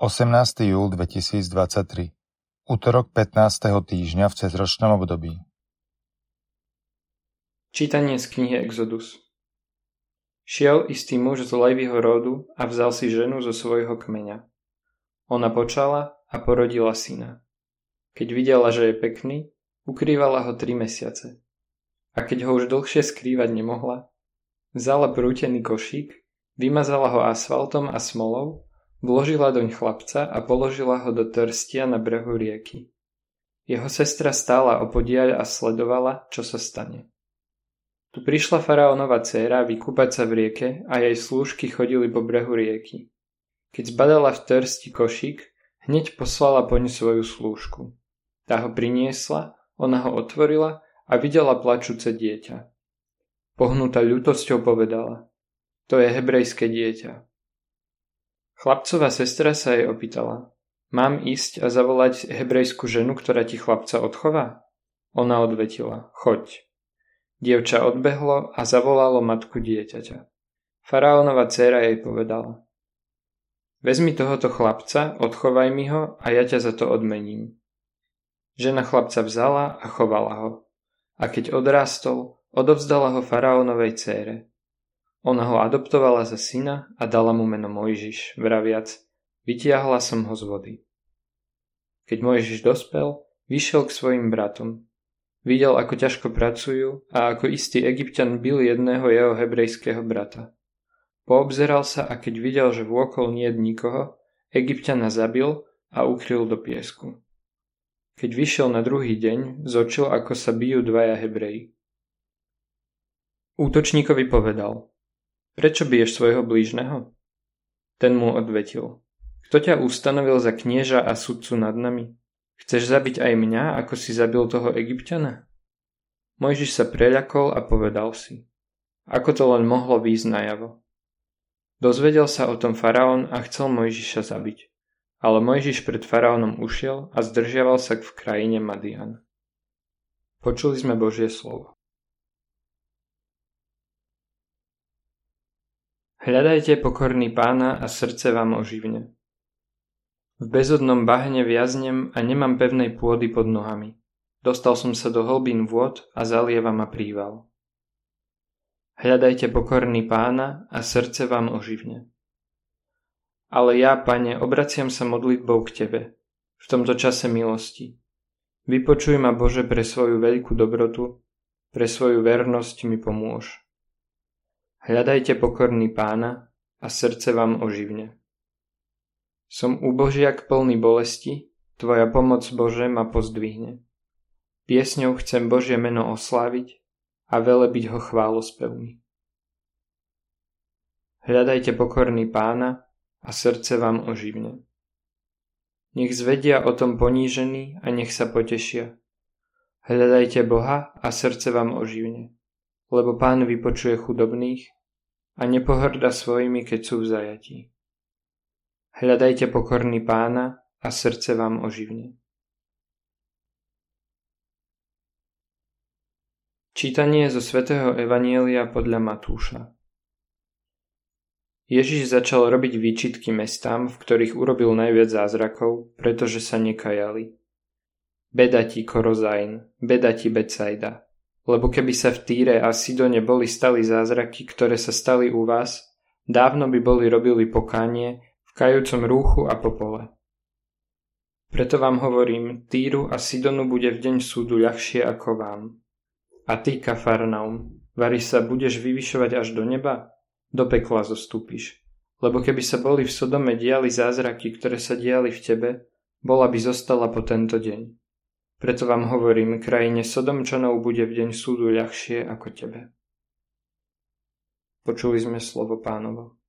18. júl 2023 Utorok 15. týždňa v cezročnom období Čítanie z knihy Exodus Šiel istý muž z Levyho rodu a vzal si ženu zo svojho kmeňa. Ona počala a porodila syna. Keď videla, že je pekný, ukrývala ho tri mesiace. A keď ho už dlhšie skrývať nemohla, vzala prútený košík, vymazala ho asfaltom a smolou Vložila doň chlapca a položila ho do trstia na brehu rieky. Jeho sestra stála opodiaľ a sledovala, čo sa stane. Tu prišla faraónova dcéra vykúpať sa v rieke a jej slúžky chodili po brehu rieky. Keď zbadala v trsti košík, hneď poslala poň svoju slúžku. Tá ho priniesla, ona ho otvorila a videla plačúce dieťa. Pohnutá ľutosťou povedala, to je hebrejské dieťa. Chlapcová sestra sa jej opýtala. Mám ísť a zavolať hebrejskú ženu, ktorá ti chlapca odchová? Ona odvetila. Choď. Dievča odbehlo a zavolalo matku dieťaťa. Faraónova dcéra jej povedala. Vezmi tohoto chlapca, odchovaj mi ho a ja ťa za to odmením. Žena chlapca vzala a chovala ho. A keď odrástol, odovzdala ho faraónovej cére. Ona ho adoptovala za syna a dala mu meno Mojžiš, vraviac, vytiahla som ho z vody. Keď Mojžiš dospel, vyšiel k svojim bratom. Videl, ako ťažko pracujú a ako istý egyptian bil jedného jeho hebrejského brata. Poobzeral sa a keď videl, že vôkol nie je nikoho, egyptiana zabil a ukryl do piesku. Keď vyšiel na druhý deň, zočil, ako sa bijú dvaja hebreji. Útočníkovi povedal – Prečo biješ svojho blížneho? Ten mu odvetil. Kto ťa ustanovil za knieža a sudcu nad nami? Chceš zabiť aj mňa, ako si zabil toho egyptiana? Mojžiš sa preľakol a povedal si. Ako to len mohlo výjsť najavo? Dozvedel sa o tom faraón a chcel Mojžiša zabiť. Ale Mojžiš pred faraónom ušiel a zdržiaval sa v krajine Madian. Počuli sme Božie slovo. Hľadajte pokorný pána a srdce vám oživne. V bezodnom bahne viaznem a nemám pevnej pôdy pod nohami. Dostal som sa do hlbín vôd a zalieva ma príval. Hľadajte pokorný pána a srdce vám oživne. Ale ja, pane, obraciam sa modlitbou k Tebe, v tomto čase milosti. Vypočuj ma, Bože, pre svoju veľkú dobrotu, pre svoju vernosť mi pomôž. Hľadajte pokorný pána a srdce vám oživne. Som úbožiak plný bolesti, tvoja pomoc Bože ma pozdvihne. Piesňou chcem Božie meno osláviť a velebiť ho chválospevmi. Hľadajte pokorný pána a srdce vám oživne. Nech zvedia o tom ponížení a nech sa potešia. Hľadajte Boha a srdce vám oživne lebo pán vypočuje chudobných a nepohrda svojimi, keď sú v zajatí. Hľadajte pokorný pána a srdce vám oživne. Čítanie zo svätého Evanielia podľa Matúša Ježiš začal robiť výčitky mestám, v ktorých urobil najviac zázrakov, pretože sa nekajali. Beda ti Korozajn, beda ti Becajda, lebo keby sa v Týre a Sidone boli stali zázraky, ktoré sa stali u vás, dávno by boli robili pokánie v kajúcom rúchu a popole. Preto vám hovorím, Týru a Sidonu bude v deň súdu ľahšie ako vám. A ty, Kafarnaum, vari sa budeš vyvyšovať až do neba? Do pekla zostúpiš. Lebo keby sa boli v Sodome diali zázraky, ktoré sa diali v tebe, bola by zostala po tento deň. Preto vám hovorím, krajine Sodomčanov bude v deň súdu ľahšie ako tebe. Počuli sme slovo pánovo.